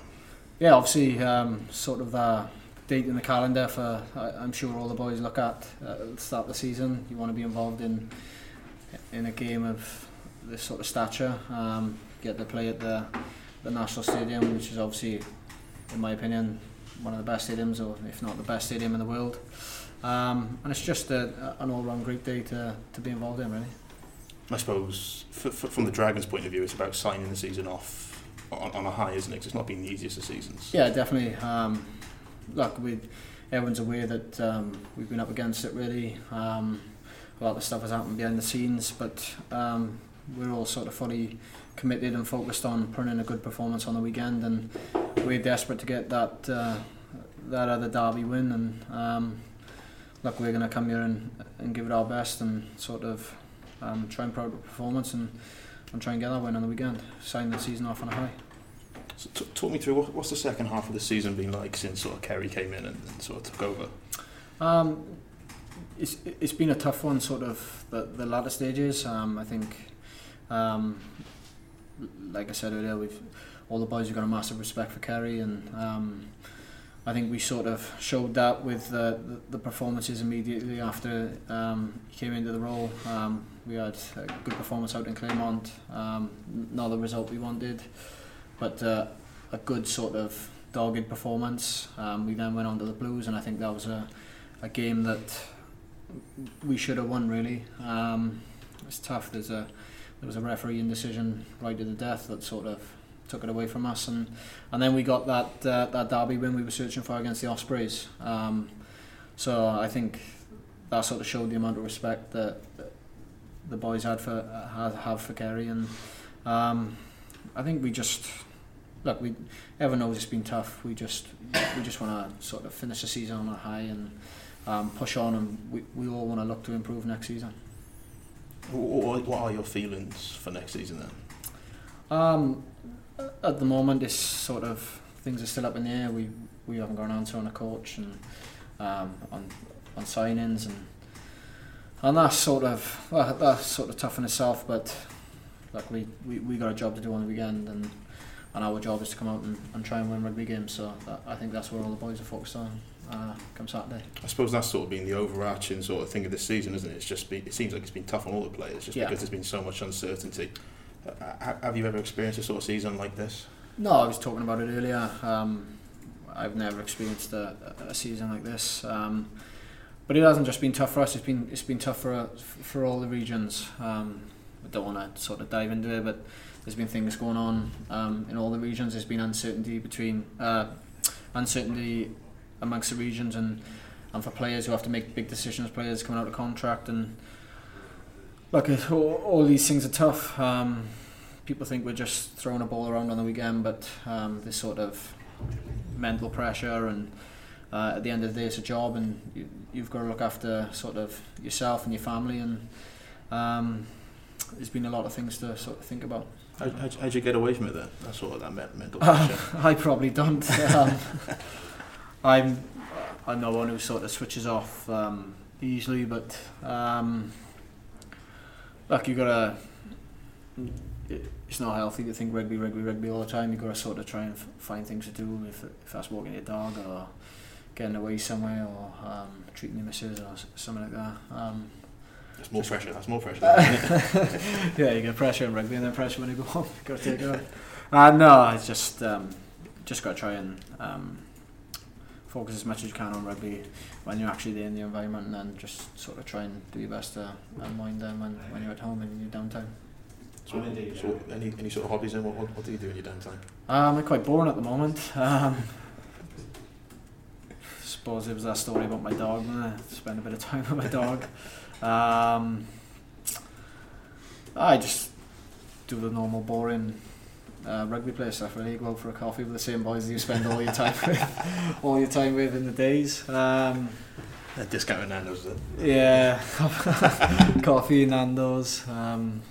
Yeah, obviously, um, sort of the date in the calendar for I, I'm sure all the boys look at uh, at the start of the season. You want to be involved in in a game of this sort of stature. Um, get to play at the the National Stadium, which is obviously, in my opinion, one of the best stadiums, or if not the best stadium in the world. Um, and it's just a, an all-round great day to, to be involved in, really. I suppose f- f- from the Dragons' point of view, it's about signing the season off on, on a high, isn't it? 'Cause it's not been the easiest of seasons. Yeah, definitely. Um, look, we everyone's aware that um, we've been up against it really. Um, a lot of stuff has happened behind the scenes, but um, we're all sort of fully committed and focused on putting in a good performance on the weekend, and we're desperate to get that uh, that other derby win. And um, look, we're going to come here and, and give it our best and sort of um, try and put out a performance and, and try and get that win on the weekend. Sign the season off on a high. So t- talk me through what, what's the second half of the season been like since sort of Ceri came in and, and sort of took over. Um, it's it's been a tough one, sort of the the latter stages. Um, I think, um, like I said earlier, we've all the boys have got a massive respect for Ceri, and um, I think we sort of showed that with the the, the performances immediately after um, he came into the role. Um, we had a good performance out in Clermont, um, not the result we wanted, but uh, a good sort of dogged performance. Um, we then went on to the Blues, and I think that was a a game that we should have won really. Um, it's tough. There's a there was a referee indecision right to the death that sort of took it away from us, and and then we got that uh, that derby win we were searching for against the Ospreys. Um, so I think that sort of showed the amount of respect that, the boys had for uh, have, for Ceri, and um, I think we just look. We everyone knows it's been tough. We just we just want to sort of finish the season on a high and um, push on, and we, we all want to look to improve next season. What, what are your feelings for next season then? Um, at the moment, it's sort of things are still up in the air. We we haven't got an answer on a coach and um, on on signings and and that's sort of well, that's sort of tough in itself. But like we, we, we got a job to do on the weekend and and our job is to come out and, and try and win rugby games. So that, I think that's where all the boys are focused on uh, come Saturday. I suppose that's sort of been the overarching sort of thing of this season, isn't it? It's just been, it seems like it's been tough on all the players, just Yeah. because there's been so much uncertainty. Uh, have you ever experienced a sort of season like this? No, I was talking about it earlier. Um, I've never experienced a, a season like this, um, but it hasn't just been tough for us. It's been it's been tough for for all the regions. Um, I don't want to sort of dive into it, but there's been things going on um, in all the regions. There's been uncertainty between uh, uncertainty amongst the regions and and for players who have to make big decisions, players coming out of contract and look, all, all these things are tough. Um, people think we're just throwing a ball around on the weekend, but um, this sort of mental pressure and uh, at the end of the day it's a job and you, you've got to look after sort of yourself and your family and um, there's been a lot of things to sort of think about. How, how'd, how'd you get away from it then? That sort of that mental pressure. I probably don't. Um, I'm I'm no one who sort of switches off um, easily, but um, look, you gotta. It's not healthy to think rugby, rugby, rugby all the time. You gotta sort of try and f- find things to do. If, if that's walking your dog or getting away somewhere or um, treating your missus or s- something like that. Um, That's more pressure. That's more pressure. yeah, you get pressure in rugby and then pressure when you go home. you got to take it. Uh, no, it's just um, just got to try and um, focus as much as you can on rugby when you're actually there in the environment, and then just sort of try and do your best to unwind them when, when you're at home and in your downtime. so, so any, any sort of hobbies then? What, what, what do you do in your downtime? Um, I'm quite boring at the moment. Um, suppose it was that story about my dog. uh, Spend a bit of time with my dog. Um, I just do the normal boring uh, rugby player stuff. Really, go out for a coffee with the same boys you spend all your time with, all your time with in the days. Um, Uh, discounting Nando's. Is it? yeah, coffee, Nando's. Um,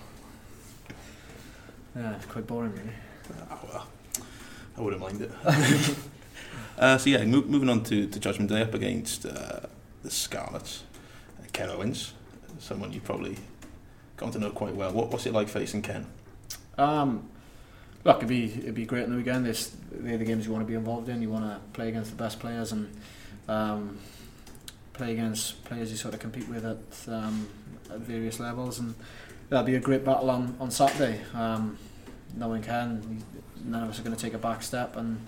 yeah, it's quite boring, really. Oh, well, I wouldn't mind it. uh, so yeah, mo- moving on to, to Judgment Day up against uh, the Scarlets, uh, Ken Owens, someone you probably come to know quite well. What, what's it like facing Ken? Um, look, it'd be it'd be great in the weekend. This they're the games you want to be involved in. You want to play against the best players and um, play against players you sort of compete with at um, at various levels, and that'll be a great battle on on Saturday. Um, no one can. None of us are going to take a back step, and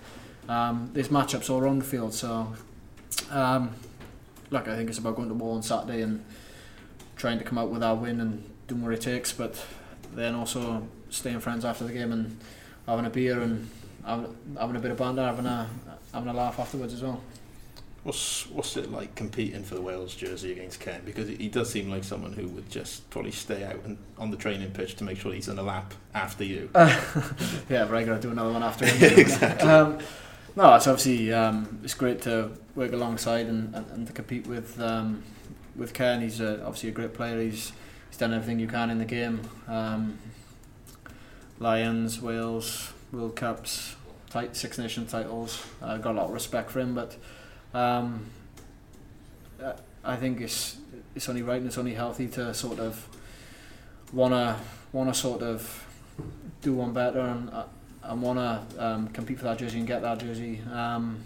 um, there's matchups all around the field. So, um, look, I think it's about going to war on Saturday and trying to come out with our win and doing what it takes, but then also staying friends after the game and having a beer and having, having a bit of banter, having a having a laugh afterwards as well. What's what's it like competing for the Wales jersey against Ken? Because he does seem like someone who would just probably stay out and on the training pitch to make sure he's on a lap after you. yeah, but I got to do another one after him. exactly. Um, no, it's obviously um, it's great to work alongside and, and, and to compete with um, with Ken. He's a, obviously a great player. He's he's done everything you can in the game. Um, Lions, Wales, World Cups, tit- Six Nation titles. I got a lot of respect for him, but um, I think it's it's only right and it's only healthy to sort of wanna wanna sort of do one better and uh, and wanna um, compete for that jersey and get that jersey. Um,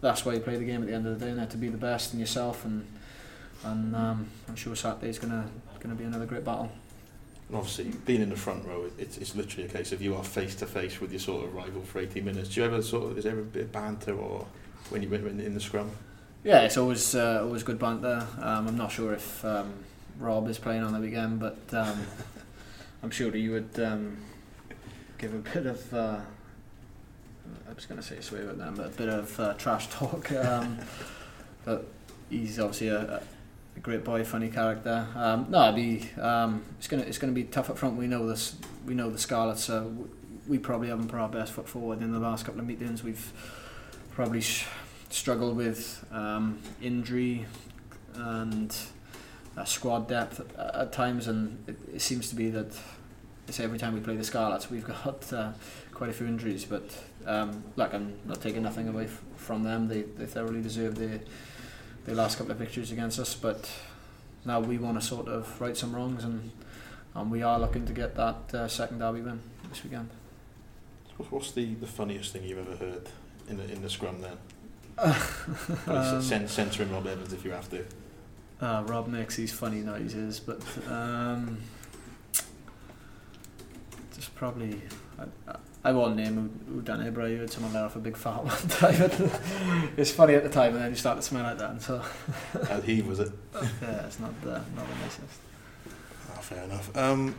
that's why you play the game at the end of the day, and to be the best in yourself. And and um, I'm sure Saturday's gonna gonna be another great battle. And obviously, being in the front row, it's, it's literally a case of you are face to face with your sort of rival for 80 minutes. Do you ever sort of, is there ever a bit of banter or when you're in, in the scrum? Yeah, it's always uh, always good banter. Um, I'm not sure if um, Rob is playing on the weekend, but um, I'm sure he would um, give a bit of. Uh, I was going to say swear with them, but a bit of uh, trash talk. Um, but he's obviously a, a great boy, funny character. Um, no, it'd be um, it's gonna it's gonna be tough up front. We know this. We know the Scarlets. W- we probably haven't put our best foot forward in the last couple of meetings. We've probably sh- struggled with um, injury and uh, squad depth at, at times, and it, it seems to be that it's every time we play the Scarlets, we've got uh, quite a few injuries. But um, look, I'm not taking nothing away f- from them. They they thoroughly deserve their their last couple of victories against us. But now we want to sort of right some wrongs, and and we are looking to get that uh, second derby win this weekend. What's- the, the funniest thing you've ever heard in the, in the scrum then? Um, censoring Rob Evans if you have to. Uh, Rob makes these funny noises, but um, just probably. I, won't name who, who done it, but I heard someone let off a big fart one time. it's funny at the time, and then you start to smell like that, and so How he was it? yeah, it's not the not the nicest. Oh, fair enough. Um,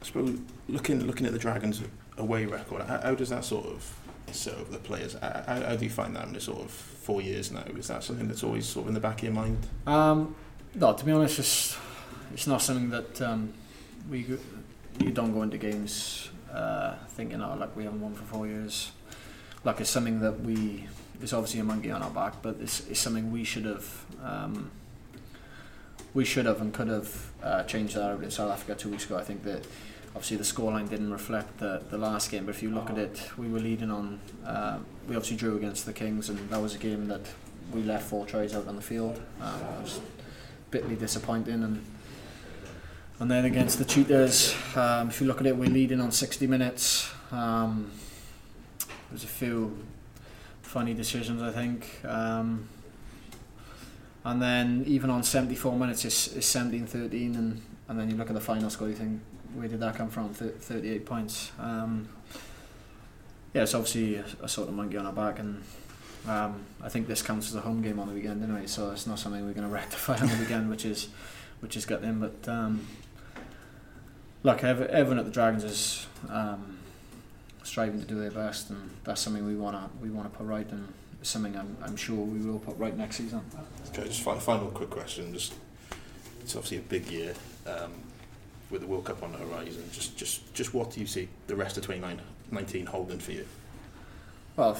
I suppose looking looking at the Dragons away record, how, how does that sort of sit over the players? How, how how do you find that in the sort of four years now? Is that something that's always sort of in the back of your mind? Um, no, to be honest, it's, it's not something that um, we you don't go into games uh, thinking, oh, like we haven't won for four years. Like it's something that we, it's obviously a monkey on our back, but it's, it's something we should have, um, we should have and could have uh, changed that over in South Africa two weeks ago. I think that obviously the scoreline didn't reflect the, the last game, but if you look at it, we were leading on, uh, we obviously drew against the Kings, and that was a game that we left four tries out on the field. Um, it was bitterly disappointing, and and then against the Cheetahs, um, if you look at it, we're leading on 60 minutes. Um, there's a few funny decisions, I think. Um, and then even on 74 minutes, it's, it's 17-13, and, and then you look at the final score, you think, where did that come from? Th- 38 points. Um, yeah, it's obviously a, a sort of monkey on our back, and um, I think this counts as a home game on the weekend anyway, so it's not something we're going to rectify on the weekend, which is which is gutting. But um, look, everyone at the Dragons is um, striving to do their best, and that's something we wanna we wanna put right, and something I'm I'm sure we will put right next season. Okay, just fi- final quick question. Just it's obviously a big year um, with the World Cup on the horizon. Just just just what do you see the rest of 2019 holding for you? Well,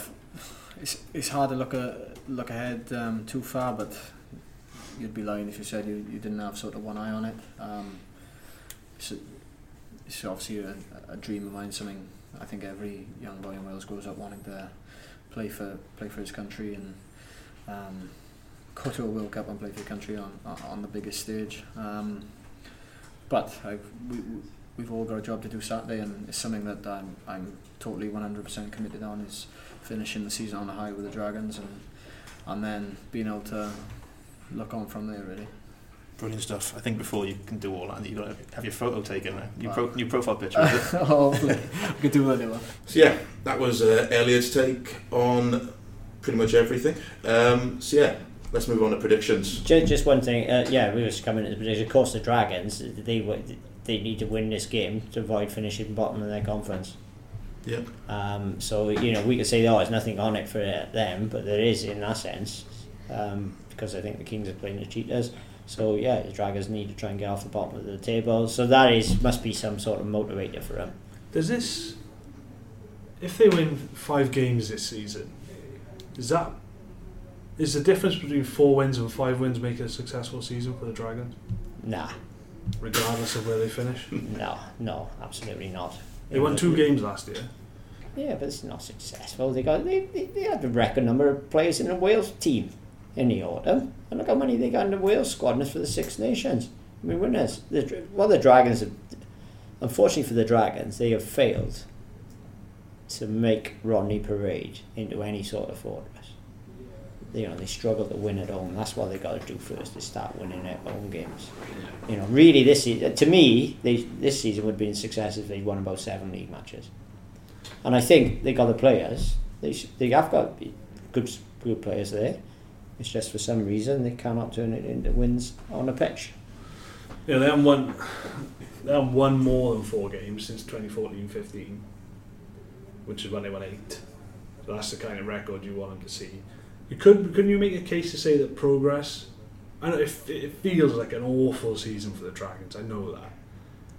it's it's hard to look a, look ahead um, too far, but you'd be lying if you said you, you didn't have sort of one eye on it. Um, it's, obviously a, a dream of mine, something I think every young boy in Wales grows up wanting to play for play for his country and um, go to a World Cup and play for your country on on the biggest stage. Um, but I, we, we've all got a job to do Saturday, and it's something that I'm I'm totally 100% committed on is finishing the season on a high with the Dragons and and then being able to look on from there really. Brilliant stuff. I think before you can do all that, you've got to have your photo taken. Now. New, Wow. pro- new profile picture. is it? Hopefully, we could do another one. So yeah, that was uh, Elliot's take on pretty much everything. Um, so yeah, let's move on to predictions. Just, just one thing, uh, yeah, we were just coming to the prediction. Of course, the Dragons, they were they need to win this game to avoid finishing bottom of their conference. Yeah. Um, so you know we could say oh there's nothing on it for them, but there is in that sense um, because I think the Kings are playing the Cheetahs. So yeah, the Dragons need to try and get off the bottom of the table. So that is must be some sort of motivator for them. Does this, if they win five games this season, is that is the difference between four wins and five wins make a successful season for the Dragons, Nah, regardless of where they finish? no, no, absolutely not. They won two games last year. Yeah, but it's not successful. They got they, they, they had the record number of players in the Wales team in the autumn, and look how many they got in the Wales squad, and it's for the Six Nations. I mean, winners. The well, the Dragons have, unfortunately for the Dragons, they have failed to make Rodney Parade into any sort of fortress. You know, they struggle to win at home. That's what they got to do first. Is start winning their home games. You know, really, this season, to me, they, this season would have been success if they'd won about seven league matches. And I think they got the players. They, they have got good good players there. It's just for some reason they cannot turn it into wins on the pitch. Yeah, they haven't won. They haven't won more than four games since 2014-15, which is when they won eight. So that's the kind of record you want them to see. You could couldn't you make a case to say that progress? I know it, it feels like an awful season for the Dragons. I know that.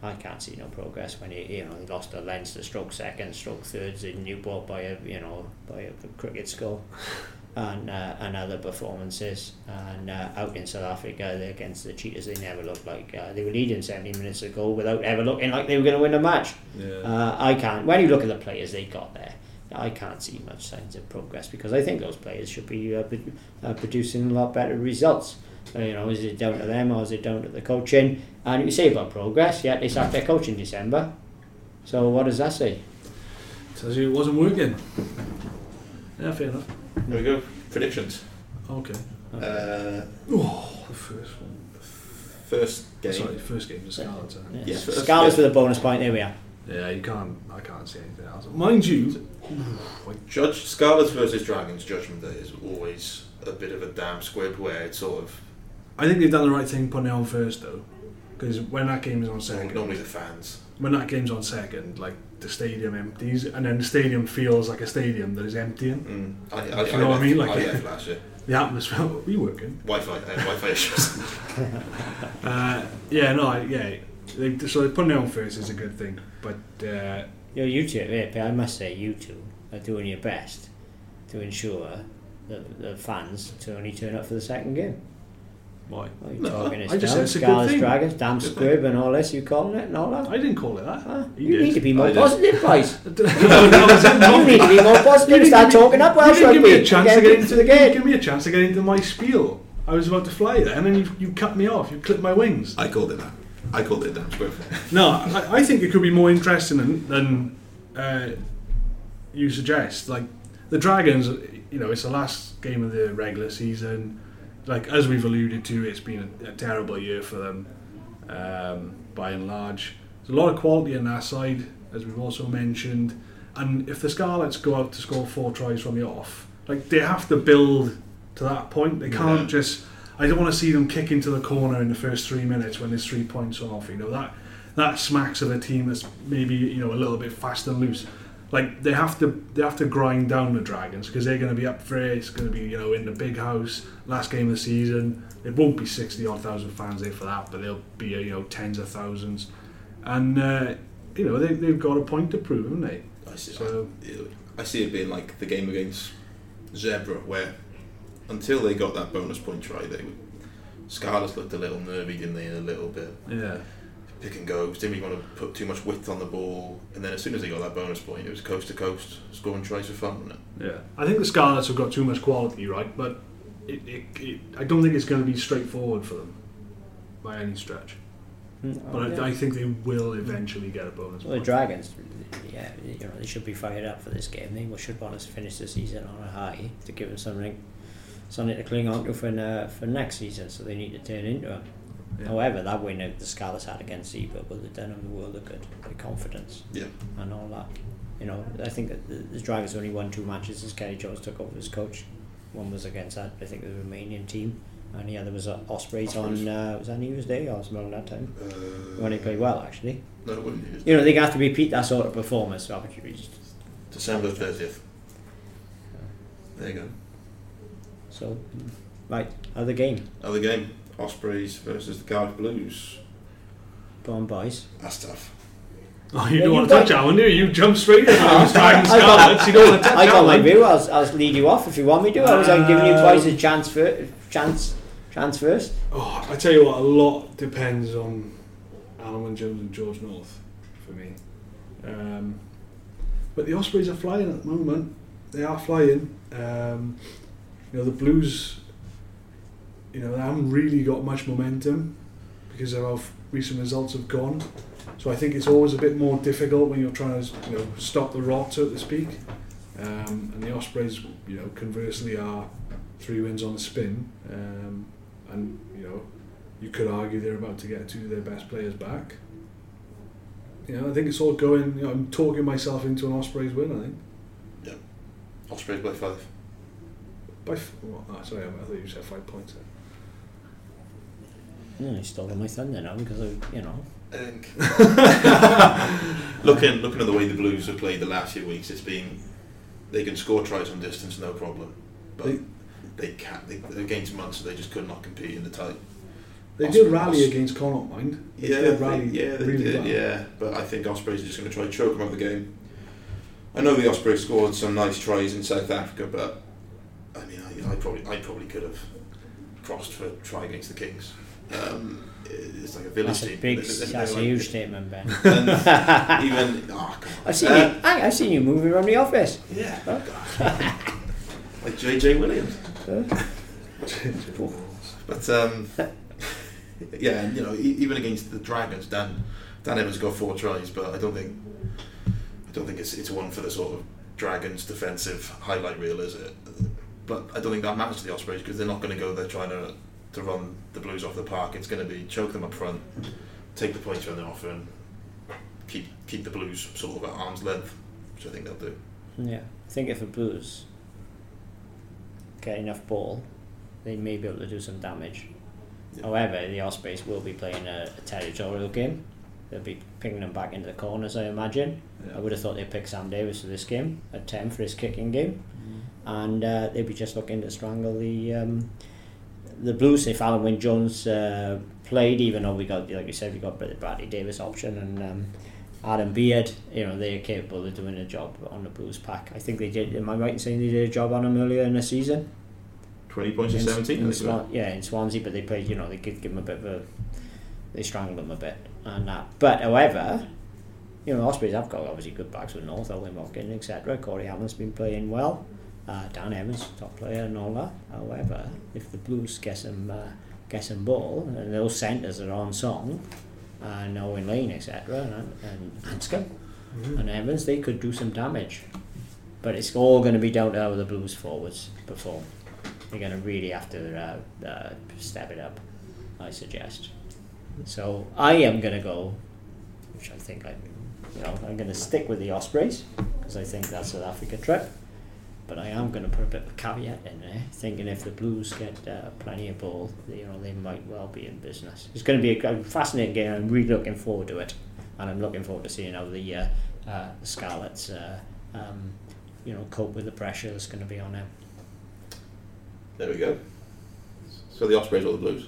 I can't see no progress when you you know they lost to Leinster, stroke second, stroke thirds in Newport by a you know by a cricket score, and uh, and other performances. And uh, out in South Africa against the Cheetahs, they never looked like uh, they were leading seventy minutes ago without ever looking like they were going to win a match. Yeah. Uh, I can't. When you look at the players they got there, I can't see much signs of progress because I think those players should be uh, uh, producing a lot better results. You know, is it down to them or is it down to the coaching? And you say about progress, yet they sacked their coach in December. So what does that say? Tells you it wasn't working. Yeah, fair enough. There we go. Predictions. Okay. Uh, Oh, the first one. first game. Sorry, first game, the Scarlets. huh? Yeah. Yes, first- Scarlets yeah. with a bonus point. There we are. Yeah, you can't. I can't see anything else. Mind you, Judge Scarlets versus Dragons Judgment Day is always a bit of a damn squib where it's sort of I think they've done the right thing putting it on first though, because when that game is on second, normally the fans. when that game's on second, like the stadium empties, and then the stadium feels like a stadium that is emptying. Mm. I, I, You know what I mean? Like- I left last year. The atmosphere. Are you working? Wi-Fi. I had Wi-Fi issues. Uh, yeah, no, I, yeah. They, so putting it on first is a good thing, but uh, Yo, you two, yeah, I must say, you two are doing your best to ensure that the fans to only turn up for the second game. Why? What are you No, talking I this just down? said it's a good thing. Dragons, damn Good squib and all this, you calling it and all that? I didn't call it that. Huh? You You need to be more I positive, boys. no, no, you need to be more positive. You Start give me- talking up Well, you didn't give me a chance to get into into the game. Give me a chance to get into my spiel. I was about to fly there, and then you, you cut me off. You clipped my wings. I called it that. I called it a damn squib. No, I, I think it could be more interesting than, than uh, you suggest. Like the Dragons, you know, it's the last game of the regular season. Like as we've alluded to, it's been a, a terrible year for them, um, by and large. There's a lot of quality on that side, as we've also mentioned. And if the Scarlets go out to score four tries from the off, like they have to build to that point. They can't Yeah. just. I don't want to see them kick into the corner in the first three minutes when there's three points off. You know that that smacks of a team that's maybe you know a little bit fast and loose. Like they have to they have to grind down the Dragons because they're going to be up for it. It's going to be you know in the big house last game of the season. It won't be sixty odd thousand fans there for that, but there'll be you know tens of thousands, and uh, you know they they've got a point to prove, haven't they? I see, So- I, I see it being like the game against Zebre, where until they got that bonus point try, they. Scarlets looked a little nervy, didn't they? A little bit Yeah. Pick and go. Didn't really want to put too much width on the ball. And then as soon as they got that bonus point, it was coast to coast, scoring tries for fun, wasn't it? Yeah, I think the Scarlets have got too much quality, right? But it, it, it, I don't think it's going to be straightforward for them by any stretch. Mm, But oh, yeah. I, I think they will eventually get a bonus. Point. Well, the. Dragons, yeah, you know, they should be fired up for this game. They should want us to finish the season on a high to give them something, something to cling on to for uh, for next season. So they need to turn into it. Yeah. However, that win that the Scarlets had against Zebre have done them a world of good. Their confidence Yeah. and all that. You know, I think that the, the Dragons only won two matches as Ceri Jones took over as coach. One was against that, I think, the Romanian team, And yeah, there was uh, Ospreys on, uh, was that New Year's Day or something that time? Uh, When they played well, actually. No, it use. You know, they have to repeat that sort of performance. So obviously, we just- December 30th. There you go. So, right, other game. Other game. Ospreys versus the Cardiff Blues. Go on, boys. That's tough. Oh, you Yeah, don't want to touch that one, do you? You jump straight in. I was Dragon I got- Scarlets. You don't want to touch I that got my one. view. I'll, I'll lead you off if you want me to. I was like, giving you twice a chance for chance, chance first. Oh, I tell you what, a lot depends on Alun Wyn Jones and George North for me. Um, but the Ospreys are flying at the moment. They are flying. Um, you know, the Blues, you know, they haven't really got much momentum because of how recent results have gone. So I think it's always a bit more difficult when you're trying to, you know, stop the rot, so to speak. Um, and the Ospreys, you know, conversely are three wins on the spin. Um, and you know, you could argue they're about to get two of their best players back. You know, I think it's all going. You know, I'm talking myself into an Ospreys win. I think Yeah. Ospreys by five. by. F- oh, sorry, I thought you said five points. Mm, you stole my thunder now because I, you know. I think. looking looking at the way the Blues have played the last few weeks, it's been they can score tries from distance no problem, but They- they, can't. They, against Munster, they just could not compete in the tight. They Os- did rally Os- against Connacht, mind. They Yeah, did they, yeah, they really did. well. Yeah, but I think Ospreys are just going to try to choke them out of the game. I know the Ospreys scored some nice tries in South Africa, but I mean, I, I probably, I probably could have crossed for try against the Kings. Um, it's like a village That's a big, they- that's a huge statement, Ben. and even oh. I've seen Uh, you. I, I've seen you moving around the office. Yeah. like JJ Williams. But um, yeah, you know, even against the Dragons, Dan Dan Evans got four tries, but I don't think I don't think it's it's one for the sort of Dragons defensive highlight reel, is it? But I don't think that matters to the Ospreys because they're not going to go there trying to to run the Blues off the park. It's going to be choke them up front, take the points when they're off, and keep keep the Blues sort of at arm's length, which I think they'll do. Yeah, I think if the Blues get enough ball, they may be able to do some damage. Yeah. However, the Ospreys will be playing a, a territorial game. They'll be picking them back into the corners, I imagine. I would have thought they'd pick Sam Davies for this game at 10 for his kicking game. And uh, they'd be just looking to strangle the um, the Blues if Alun Wyn Jones uh, played, even though we got, like you said, we got the Bradley Davies option and um, Adam Beard. You know, they're capable of doing a job on the Blues pack. I think they did, am I right in saying they did a job on them earlier in the season? Twenty points in in, seventeen. In think they were. Swan, yeah, in Swansea, but they played. You know, they could give them a bit of a. They strangled them a bit, and that. But however, you know, Ospreys have got obviously good backs with North, Owen Watkin, etc. Corey Hammond's been playing well. Uh, Dan Evans, top player, and all that. However, if the Blues get some uh, get some ball, and those centres are on song, and Owen Lane, etc., and, and Anscombe and Evans, they could do some damage. But it's all going to be down to how the Blues forwards perform. They're going to really have to uh, uh, step it up, I suggest. So I am going to go, which I think I, you know, I'm going to stick with the Ospreys because I think that's South Africa trip. But I am going to put a bit of a caveat in there, thinking if the Blues get uh, plenty of ball, you know, they might well be in business. It's going to be a fascinating game. I'm really looking forward to it, and I'm looking forward to seeing how the uh, uh, Scarlets, uh, um, you know, cope with the pressure that's going to be on them. There we go. So the Ospreys or the Blues?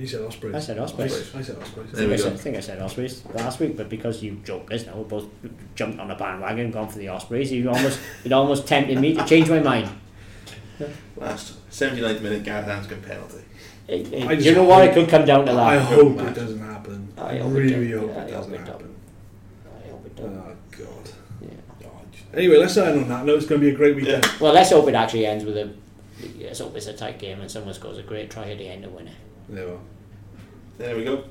He said Ospreys. I said Ospreys. I said Ospreys. There I, we think I, said, I think I said Ospreys last week, but because you jokers now, we both jumped on the bandwagon and gone for the Ospreys, you almost it almost tempted me to change my mind. Last 79th minute Gareth Anscombe penalty. It- it- you know what? It hope- could come down to that. I hope it doesn't happen. I I hope it really hope it doesn't happen. I hope it don't. Oh God. Yeah. Oh, anyway, let's end on that note. It's going to be a great weekend. Well, let's hope it actually ends with a. Let's hope it's a tight game and someone scores a great try at the end to win it. There we. There we go.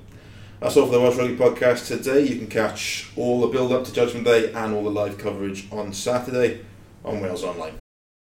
That's all for the Welsh Rugby podcast today. You can catch all the build up to Judgment Day and all the live coverage on Saturday on Wales Online.